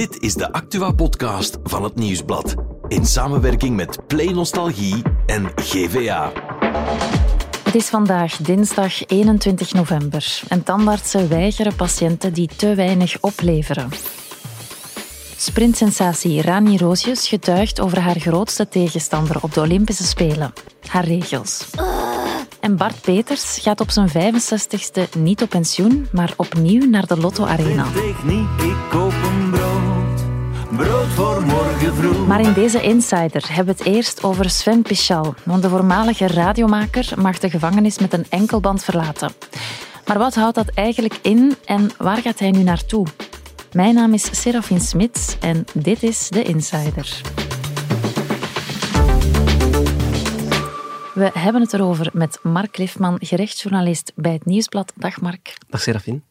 Dit is de Actua-podcast van het Nieuwsblad. In samenwerking met Play Nostalgie en GVA. Het is vandaag dinsdag 21 november en tandartsen weigeren patiënten die te weinig opleveren. Sprintsensatie Rani Roosjes getuigt over haar grootste tegenstander op de Olympische Spelen, haar regels. En Bart Peters gaat op zijn 65ste niet op pensioen, maar opnieuw naar de Lotto Arena. Techniek, ik koop een Maar in deze Insider hebben we het eerst over Sven Pichal, want de voormalige radiomaker mag de gevangenis met een enkelband verlaten. Maar wat houdt dat eigenlijk in en waar gaat hij nu naartoe? Mijn naam is Serafin Smits en dit is de Insider. We hebben het erover met Mark Lifman, gerechtsjournalist bij het Nieuwsblad. Dag Mark. Dag Serafin.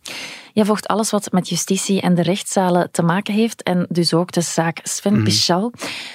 Jij volgt alles wat met justitie en de rechtszalen te maken heeft en dus ook de zaak Sven Mhm. Pichal.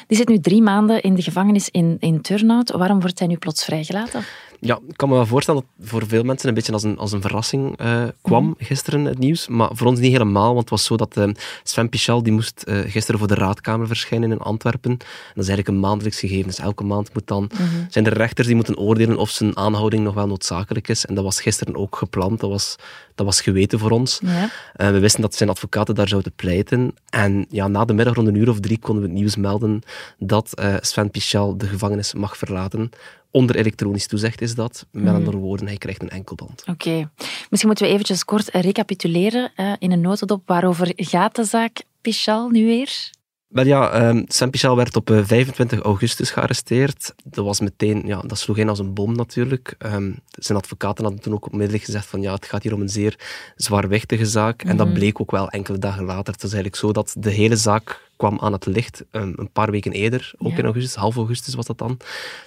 Die zit nu drie maanden in de gevangenis in, in Turnhout. Waarom wordt hij nu plots vrijgelaten? Ja, ik kan me wel voorstellen dat voor veel mensen een beetje als een, als een verrassing eh, kwam gisteren het nieuws. Maar voor ons niet helemaal, want het was zo dat eh, Sven Pichal die moest eh, gisteren voor de raadkamer verschijnen in Antwerpen. En dat is eigenlijk een maandelijks gegeven. Dus elke maand moet dan, zijn de rechters die moeten oordelen of zijn aanhouding nog wel noodzakelijk is. En dat was gisteren ook gepland. Dat was, dat was geweten voor ons. Ja. We wisten dat zijn advocaten daar zouden pleiten. En ja, na de middag rond een uur of drie konden we het nieuws melden dat Sven Pichal de gevangenis mag verlaten. Onder elektronisch toezicht is dat. Met andere woorden, hij krijgt een enkelband. Oké. Misschien moeten we eventjes kort recapituleren eh, in een notendop. Waarover gaat de zaak Pichal nu weer? Wel ja, ehm Sam Pichal werd op eh, 25 augustus gearresteerd. Dat was meteen, ja, dat sloeg in als een bom natuurlijk. Ehm, zijn advocaten hadden toen ook onmiddellijk gezegd van ja, het gaat hier om een zeer zwaarwichtige zaak. En dat bleek ook wel enkele dagen later. Het is eigenlijk zo dat de hele zaak kwam aan het licht ehm, een paar weken eerder, ook Ja. in augustus, half augustus was dat dan.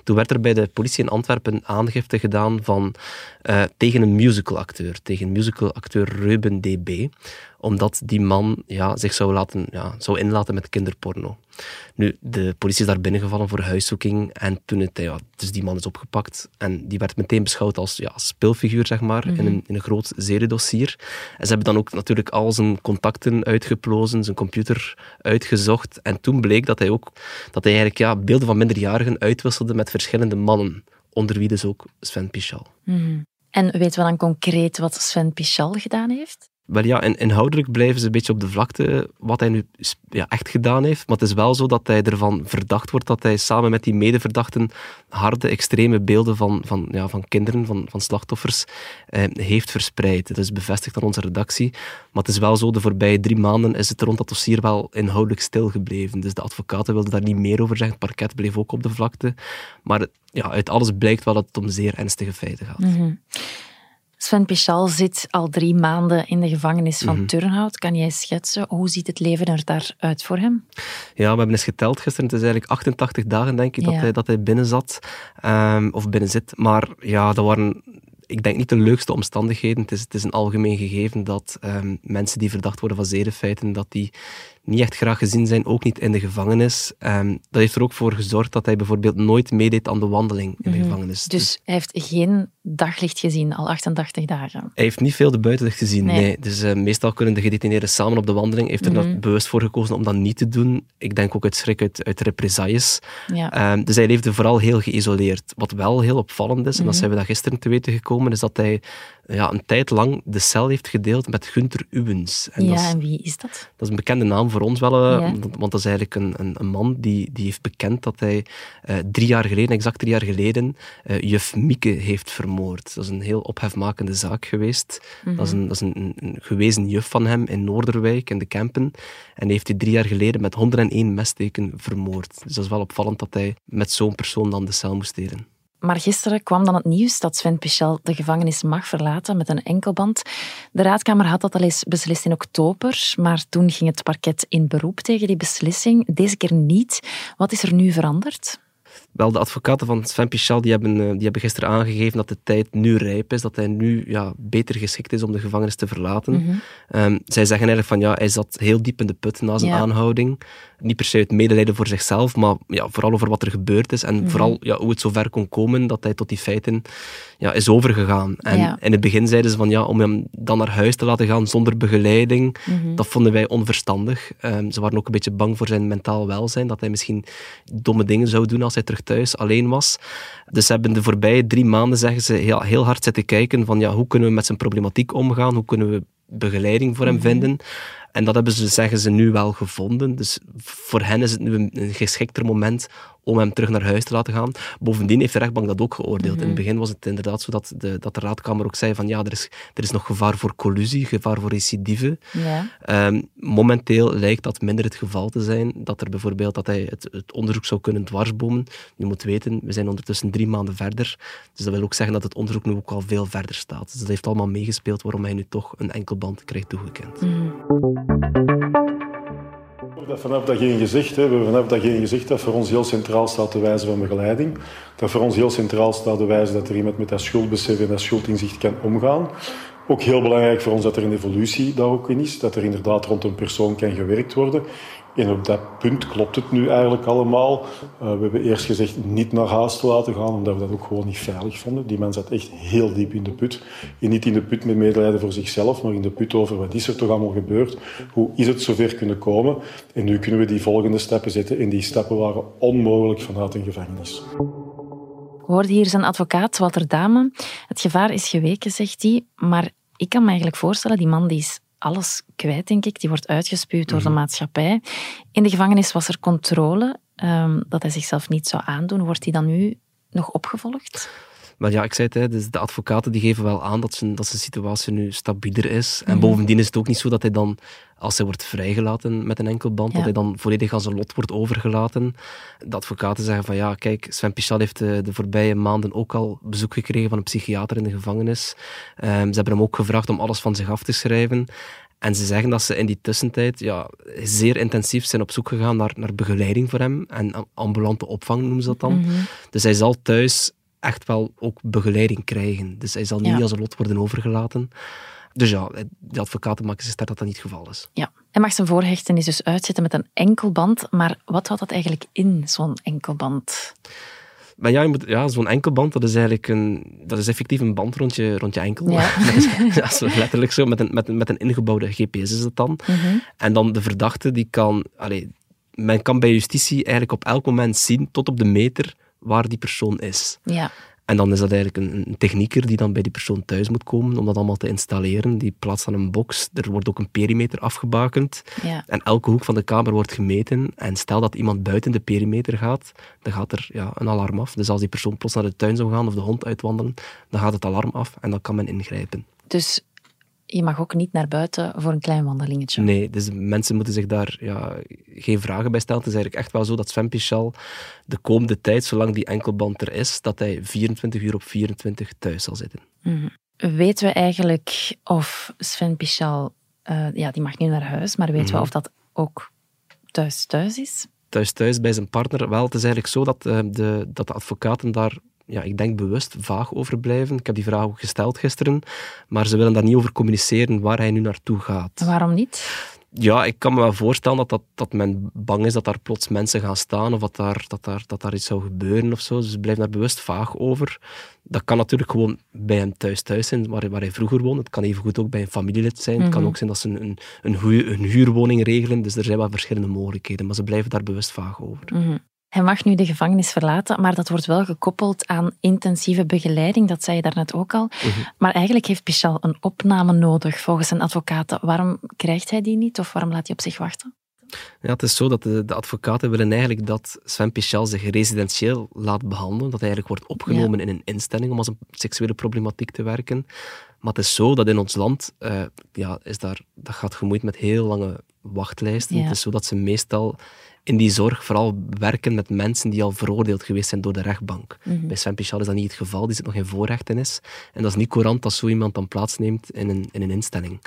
Toen werd er bij de politie in Antwerpen aangifte gedaan van, eh, tegen een musicalacteur, tegen musicalacteur Reuben DB, omdat die man ja, zich zou, laten, ja, zou inlaten met kinderporno. Nu, de politie is daar binnengevallen voor huiszoeking en toen het, ja, dus die man is opgepakt en die werd meteen beschouwd als ja, speelfiguur, zeg maar, in, een, in een groot zeredossier. En ze hebben dan ook natuurlijk al zijn contacten uitgeplozen, zijn computer uitgezocht en toen bleek dat hij ook, dat hij eigenlijk ja, beelden van minderjarigen uitwisselde met verschillende mannen, onder wie dus ook Sven Pichal. En weten we dan concreet wat Sven Pichal gedaan heeft? Wel ja, in, inhoudelijk blijven ze een beetje op de vlakte wat hij nu ja, echt gedaan heeft. Maar het is wel zo dat hij ervan verdacht wordt dat hij samen met die medeverdachten harde, extreme beelden van, van, ja, van kinderen, van, van slachtoffers, eh, heeft verspreid. Dat is bevestigd aan onze redactie. Maar het is wel zo, de voorbije drie maanden is het rond dat dossier wel inhoudelijk stilgebleven. Dus de advocaten wilden daar niet meer over zeggen. Het parket bleef ook op de vlakte. Maar ja, uit alles blijkt wel dat het om zeer ernstige feiten gaat. Sven Pichal zit al drie maanden in de gevangenis van Turnhout. Kan jij schetsen hoe ziet het leven er daaruit voor hem? Ja, we hebben eens geteld gisteren. Het is eigenlijk 88 dagen, denk ik, dat, hij, dat hij binnen zat. ehm, of binnen zit. Maar ja, dat waren, ik denk, niet de leukste omstandigheden. Het is, het is een algemeen gegeven dat ehm, mensen die verdacht worden van zedenfeiten, dat die niet echt graag gezien zijn, ook niet in de gevangenis. Ehm, dat heeft er ook voor gezorgd dat hij bijvoorbeeld nooit meedeed aan de wandeling in de gevangenis. Dus hij heeft geen daglicht gezien, al 88 dagen. Hij heeft niet veel de buitenlucht gezien, Nee. nee. Dus eh, meestal kunnen de gedetineerden samen op de wandeling. Hij heeft er Mhm. er bewust voor gekozen om dat niet te doen. Ik denk ook uit schrik uit, uit represailles. Ja. Ehm, dus hij leefde vooral heel geïsoleerd. Wat wel heel opvallend is, en dat zijn we dat gisteren te weten gekomen, is dat hij ja, een tijd lang de cel heeft gedeeld met Gunther Ubens. En ja, dat, is, en wie is dat? dat is een bekende naam voor ons wel, eh, Ja. want dat is eigenlijk een, een, een man die, die heeft bekend dat hij eh, drie jaar geleden, exact drie jaar geleden, eh, juf Mieke heeft vermoord. Dat is een heel ophefmakende zaak geweest. Dat is, een, dat is een, gewezen juf van hem in Noorderwijk, in de Kempen. En die heeft hij drie jaar geleden met 101 messteken vermoord. Dus dat is wel opvallend dat hij met zo'n persoon dan de cel moest delen. Maar gisteren kwam dan het nieuws dat Sven Pichel de gevangenis mag verlaten met een enkelband. De raadkamer had dat al eens beslist in oktober, maar toen ging het parket in beroep tegen die beslissing. Deze keer niet. Wat is er nu veranderd? Wel, de advocaten van Sven Pichal die hebben, eh, die hebben gisteren aangegeven dat de tijd nu rijp is, dat hij nu ja, beter geschikt is om de gevangenis te verlaten. Mhm. Ehm, zij zeggen eigenlijk van ja, hij zat heel diep in de put na zijn Ja. aanhouding. Niet per se uit medelijden voor zichzelf, maar ja, vooral over wat er gebeurd is en Mhm. vooral ja, hoe het zover kon komen dat hij tot die feiten ja, is overgegaan. En Ja. in het begin zeiden ze van ja, om hem dan naar huis te laten gaan zonder begeleiding, Mhm. dat vonden wij onverstandig. Ehm, ze waren ook een beetje bang voor zijn mentaal welzijn, dat hij misschien domme dingen zou doen als hij terug thuis alleen was. Dus ze hebben de voorbije drie maanden, zeggen ze, heel, heel hard zitten kijken van ja, hoe kunnen we met zijn problematiek omgaan, hoe kunnen we begeleiding voor hem vinden. En dat hebben ze, zeggen ze, nu wel gevonden. Dus voor hen is het nu een, een geschikter moment om hem terug naar huis te laten gaan. Bovendien heeft de rechtbank dat ook geoordeeld. In het begin was het inderdaad zo dat de, dat de raadkamer ook zei van ja, er is, er is nog gevaar voor collusie, gevaar voor recidive. Ja. Ehm, momenteel lijkt dat minder het geval te zijn. Dat er bijvoorbeeld dat hij het, het onderzoek zou kunnen dwarsbomen. Je moet weten, we zijn ondertussen drie maanden verder. Dus dat wil ook zeggen dat het onderzoek nu ook al veel verder staat. Dus dat heeft allemaal meegespeeld waarom hij nu toch een enkelband krijgt toegekend. Hebben vanaf dat geen we hebben vanaf dat geen gezegd dat voor ons heel centraal staat de wijze van begeleiding. Dat voor ons heel centraal staat de wijze dat er iemand met dat schuldbesef en dat schuldinzicht kan omgaan. Ook heel belangrijk voor ons dat er een evolutie daar ook in is. Dat er inderdaad rond een persoon kan gewerkt worden. En op dat punt klopt het nu eigenlijk allemaal. Uh, we hebben eerst gezegd niet naar huis te laten gaan, omdat we dat ook gewoon niet veilig vonden. Die man zat echt heel diep in de put. En niet in de put met medelijden voor zichzelf, maar in de put over wat is er toch allemaal gebeurd. Hoe is het zover kunnen komen? En nu kunnen we die volgende stappen zetten. En die stappen waren onmogelijk vanuit een gevangenis. We hoorden hier zijn advocaat, Walter Dame. Het gevaar is geweken, zegt hij. Maar ik kan me eigenlijk voorstellen, die man die is alles kwijt, denk ik. Die wordt uitgespuwd door de maatschappij. In de gevangenis was er controle, um, dat hij zichzelf niet zou aandoen. Wordt hij dan nu nog opgevolgd? Maar ja, ik zei het, hè, dus de advocaten die geven wel aan dat zijn, dat zijn situatie nu stabieler is. En bovendien is het ook niet zo dat hij dan, als hij wordt vrijgelaten met een enkelband, Ja. dat hij dan volledig aan zijn lot wordt overgelaten. De advocaten zeggen van ja, kijk, Sven Pichal heeft de, de voorbije maanden ook al bezoek gekregen van een psychiater in de gevangenis. Ehm, ze hebben hem ook gevraagd om alles van zich af te schrijven. En ze zeggen dat ze in die tussentijd ja, zeer intensief zijn op zoek gegaan naar, naar begeleiding voor hem. En ambulante opvang noemen ze dat dan. Dus hij zal thuis echt wel ook begeleiding krijgen. Dus hij zal niet Ja. als een lot worden overgelaten. Dus ja, de advocaten maken zich sterk dat dat niet het geval is. Ja. Hij mag zijn voorhechtenis dus uitzetten met een enkelband. Maar wat houdt dat eigenlijk in, zo'n enkelband? Maar ja, moet, ja zo'n enkelband, dat is eigenlijk een, dat is effectief een band rond je, rond je enkel. Ja. ja, zo letterlijk zo, met een, met, een, met een ingebouwde GPS is het dan. En dan de verdachte, die kan... Allee, men kan bij justitie eigenlijk op elk moment zien, tot op de meter, waar die persoon is. Ja. En dan is dat eigenlijk een, een technieker die dan bij die persoon thuis moet komen om dat allemaal te installeren. Die plaatst dan een box. Er wordt ook een perimeter afgebakend. Ja. En elke hoek van de kamer wordt gemeten. En stel dat iemand buiten de perimeter gaat, dan gaat er ja, een alarm af. Dus als die persoon plots naar de tuin zou gaan of de hond uitwandelen, dan gaat het alarm af en dan kan men ingrijpen. Dus je mag ook niet naar buiten voor een klein wandelingetje. Nee, dus mensen moeten zich daar ja, geen vragen bij stellen. Het is eigenlijk echt wel zo dat Sven Pichal de komende tijd, zolang die enkelband er is, dat hij 24 uur op 24 thuis zal zitten. Weten we eigenlijk of Sven Pichal, eh, ja, die mag nu naar huis, maar weten we of dat ook thuis thuis is? Thuis thuis bij zijn partner, wel, het is eigenlijk zo dat, eh, de, dat de advocaten daar ja, ik denk bewust vaag over blijven. Ik heb die vraag ook gesteld gisteren, maar ze willen daar niet over communiceren waar hij nu naartoe gaat. Waarom niet? Ja, ik kan me wel voorstellen dat, dat, dat men bang is dat daar plots mensen gaan staan of dat daar, dat daar, dat daar iets zou gebeuren of zo. Dus ze blijven daar bewust vaag over. Dat kan natuurlijk gewoon bij hem thuis thuis zijn, waar, waar hij vroeger woonde. Het kan evengoed ook bij een familielid zijn. Het kan ook zijn dat ze een, een, een, huur, een huurwoning regelen. Dus er zijn wel verschillende mogelijkheden, maar ze blijven daar bewust vaag over. Hij mag nu de gevangenis verlaten, maar dat wordt wel gekoppeld aan intensieve begeleiding. Dat zei je daarnet ook al. Maar eigenlijk heeft Pichal een opname nodig, volgens zijn advocaten. Waarom krijgt hij die niet of waarom laat hij op zich wachten? Ja, het is zo dat de, de advocaten willen eigenlijk dat Sven Pichal zich residentieel laat behandelen. Dat hij eigenlijk wordt opgenomen in een instelling om als een seksuele problematiek te werken. Maar het is zo dat in ons land, eh, ja, is daar, dat gaat gemoeid met heel lange wachtlijsten. Ja. Het is zo dat ze meestal in die zorg vooral werken met mensen die al veroordeeld geweest zijn door de rechtbank. Bij Sven Pichal is dat niet het geval, die zit nog in voorrechtenis. En dat is niet courant als zo iemand dan plaatsneemt in een, in een instelling.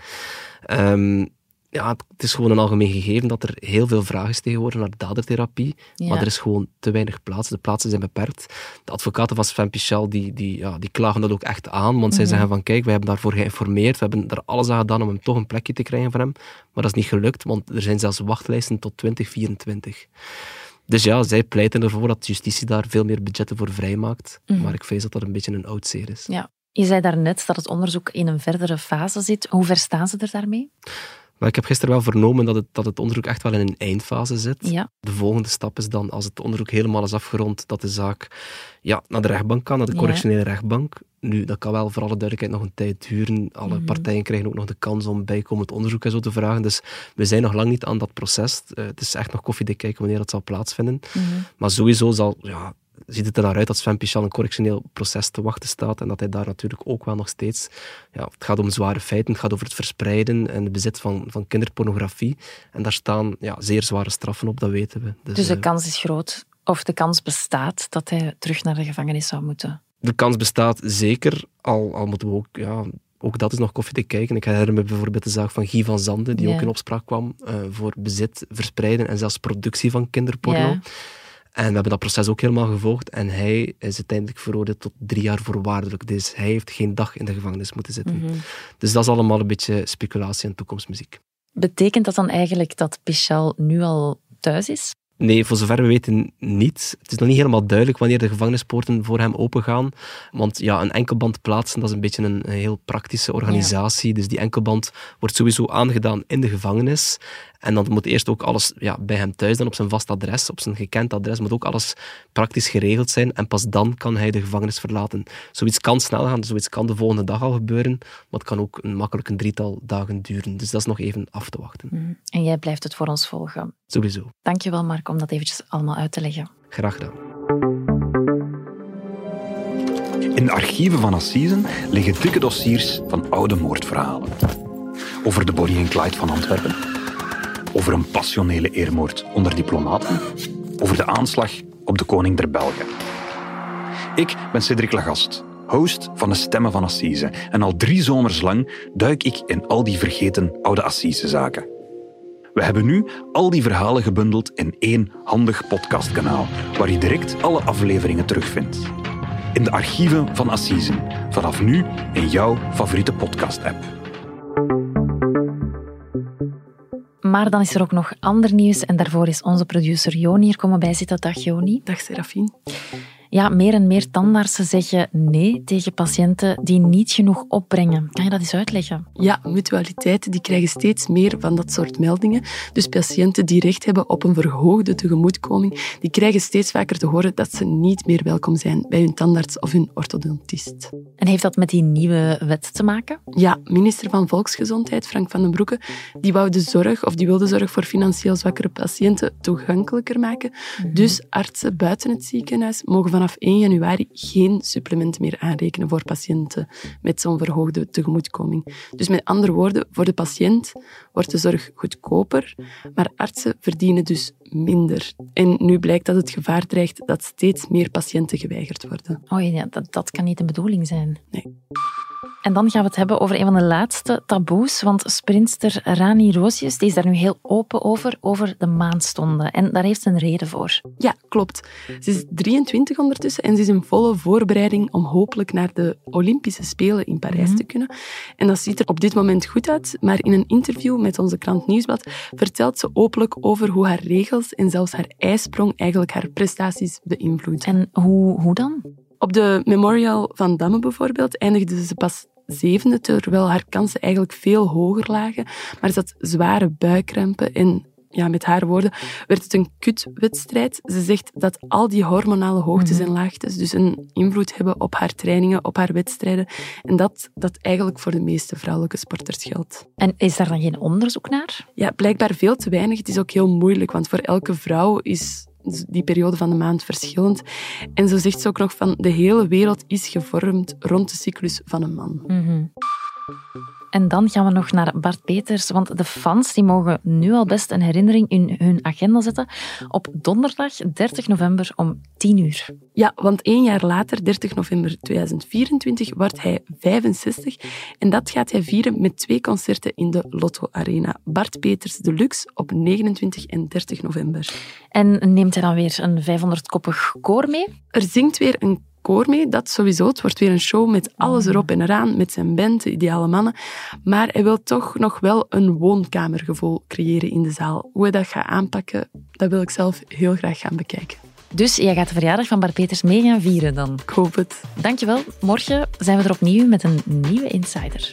Ehm, ja, het is gewoon een algemeen gegeven dat er heel veel vraag is tegenwoordig naar dadertherapie, Ja. maar er is gewoon te weinig plaats. De plaatsen zijn beperkt. De advocaten van Sven Pichel die, die, ja, die klagen dat ook echt aan, want zij Mhm. zeggen van kijk, wij hebben daarvoor geïnformeerd, we hebben er alles aan gedaan om hem toch een plekje te krijgen voor hem, maar dat is niet gelukt, want er zijn zelfs wachtlijsten tot 2024. Dus ja, zij pleiten ervoor dat justitie daar veel meer budgetten voor vrijmaakt, Mhm. maar ik vrees dat dat een beetje een oud zeer is. Ja. Je zei daarnet dat het onderzoek in een verdere fase zit. Hoe ver staan ze er daarmee? Maar ik heb gisteren wel vernomen dat het, dat het onderzoek echt wel in een eindfase zit. Ja. De volgende stap is dan, als het onderzoek helemaal is afgerond, dat de zaak ja, naar de rechtbank kan, naar de Ja. correctionele rechtbank. Nu, dat kan wel voor alle duidelijkheid nog een tijd duren. Alle Mhm. partijen krijgen ook nog de kans om bijkomend onderzoek en zo te vragen. Dus we zijn nog lang niet aan dat proces. Eh, het is echt nog koffiedik kijken wanneer dat zal plaatsvinden. Mhm. Maar sowieso zal, ja, ziet het er naar uit dat Sven Pichal een correctioneel proces te wachten staat en dat hij daar natuurlijk ook wel nog steeds... Ja, het gaat om zware feiten, het gaat over het verspreiden en het bezit van, van kinderpornografie. En daar staan ja, zeer zware straffen op, dat weten we. Dus, Dus de eh, kans is groot, of de kans bestaat, dat hij terug naar de gevangenis zou moeten. de kans bestaat zeker, al, al moeten we ook... Ja, ook dat is nog koffie te kijken. Ik herinner me bijvoorbeeld de zaak van Guy van Zanden, die Ja. ook in opspraak kwam eh, voor bezit, verspreiden en zelfs productie van kinderporno. Ja. En we hebben dat proces ook helemaal gevolgd. En hij is uiteindelijk veroordeeld tot drie jaar voorwaardelijk. Dus hij heeft geen dag in de gevangenis moeten zitten. Mhm. Dus dat is allemaal een beetje speculatie en toekomstmuziek. Betekent dat dan eigenlijk dat Pichal nu al thuis is? Nee, voor zover we weten niet. Het is nog niet helemaal duidelijk wanneer de gevangenispoorten voor hem opengaan. Want ja, een enkelband plaatsen, dat is een beetje een, een heel praktische organisatie. Dus die enkelband wordt sowieso aangedaan in de gevangenis. En dan moet eerst ook alles ja, bij hem thuis dan op zijn vast adres, op zijn gekend adres, moet ook alles praktisch geregeld zijn. En pas dan kan hij de gevangenis verlaten. Zoiets kan snel gaan, zoiets kan de volgende dag al gebeuren. Maar het kan ook een, makkelijk een drietal dagen duren. Dus dat is nog even af te wachten. Mhm. En jij blijft het voor ons volgen. Sowieso. Dankjewel, Mark, om dat eventjes allemaal uit te leggen. Graag gedaan. In de archieven van Assisen liggen dikke dossiers van oude moordverhalen. Over de Bonnie en Clyde van Antwerpen. Over een passionele eermoord onder diplomaten. Over de aanslag op de koning der Belgen. Ik ben Cedric Lagast, host van de Stemmen van Assise. En al drie zomers lang duik ik in al die vergeten oude Assisezaken. We hebben nu al die verhalen gebundeld in één handig podcastkanaal, waar je direct alle afleveringen terugvindt. In de archieven van Assisen, vanaf nu in jouw favoriete podcast-app. Maar dan is er ook nog ander nieuws en daarvoor is onze producer Joni hier komen bijzitten. Dag Joni. Dag Serafine. Ja, meer en meer tandartsen zeggen nee tegen patiënten die niet genoeg opbrengen. Kan je dat eens uitleggen? Ja, mutualiteiten die krijgen steeds meer van dat soort meldingen. Dus patiënten die recht hebben op een verhoogde tegemoetkoming, die krijgen steeds vaker te horen dat ze niet meer welkom zijn bij hun tandarts of hun orthodontist. En heeft dat met die nieuwe wet te maken? Ja, minister van Volksgezondheid, Frank van den Broeke, die wou de zorg, of die wil de zorg voor financieel zwakkere patiënten toegankelijker maken. Dus artsen buiten het ziekenhuis mogen vanaf 1 januari geen supplementen meer aanrekenen voor patiënten met zo'n verhoogde tegemoetkoming. Dus met andere woorden, voor de patiënt wordt de zorg goedkoper, maar artsen verdienen dus minder. En nu blijkt dat het gevaar dreigt dat steeds meer patiënten geweigerd worden. Oh ja, dat, dat kan niet de bedoeling zijn. Nee. En dan gaan we het hebben over een van de laatste taboes, want sprinter Rani die is daar nu heel open over, over de maanstonden. En daar heeft ze een reden voor. Ja, klopt. Ze is 23 ondertussen en ze is in volle voorbereiding om hopelijk naar de Olympische Spelen in Parijs te kunnen. En dat ziet er op dit moment goed uit, maar in een interview met onze krant Nieuwsblad vertelt ze openlijk over hoe haar regels en zelfs haar ijsprong eigenlijk haar prestaties beïnvloeden. En hoe, hoe dan? Op de Memorial van Damme bijvoorbeeld eindigde ze pas zevende, terwijl haar kansen eigenlijk veel hoger lagen. Maar ze had zware buikkrampen en ja, met haar woorden, werd het een kutwedstrijd. Ze zegt dat al die hormonale hoogtes en laagtes dus een invloed hebben op haar trainingen, op haar wedstrijden. En dat, dat eigenlijk voor de meeste vrouwelijke sporters geldt. En is daar dan geen onderzoek naar? Ja, blijkbaar veel te weinig. Het is ook heel moeilijk, want voor elke vrouw is die periode van de maand verschillend. En zo zegt ze ook nog van de hele wereld is gevormd rond de cyclus van een man. En dan gaan we nog naar Bart Peters, want de fans die mogen nu al best een herinnering in hun agenda zetten op donderdag 30 november om 10 uur. Ja, want één jaar later, 30 november 2024, wordt hij 65 en dat gaat hij vieren met twee concerten in de Lotto Arena. Bart Peters Deluxe op 29 en 30 november. En neemt hij dan weer een 500-koppig koor mee? Er zingt weer een koor mee, dat sowieso. Het wordt weer een show met alles erop en eraan, met zijn band, de ideale mannen. Maar hij wil toch nog wel een woonkamergevoel creëren in de zaal. Hoe hij dat gaat aanpakken, dat wil ik zelf heel graag gaan bekijken. Dus jij gaat de verjaardag van Bart Peters mee gaan vieren dan? Ik hoop het. Dankjewel. Morgen zijn we er opnieuw met een nieuwe Insider.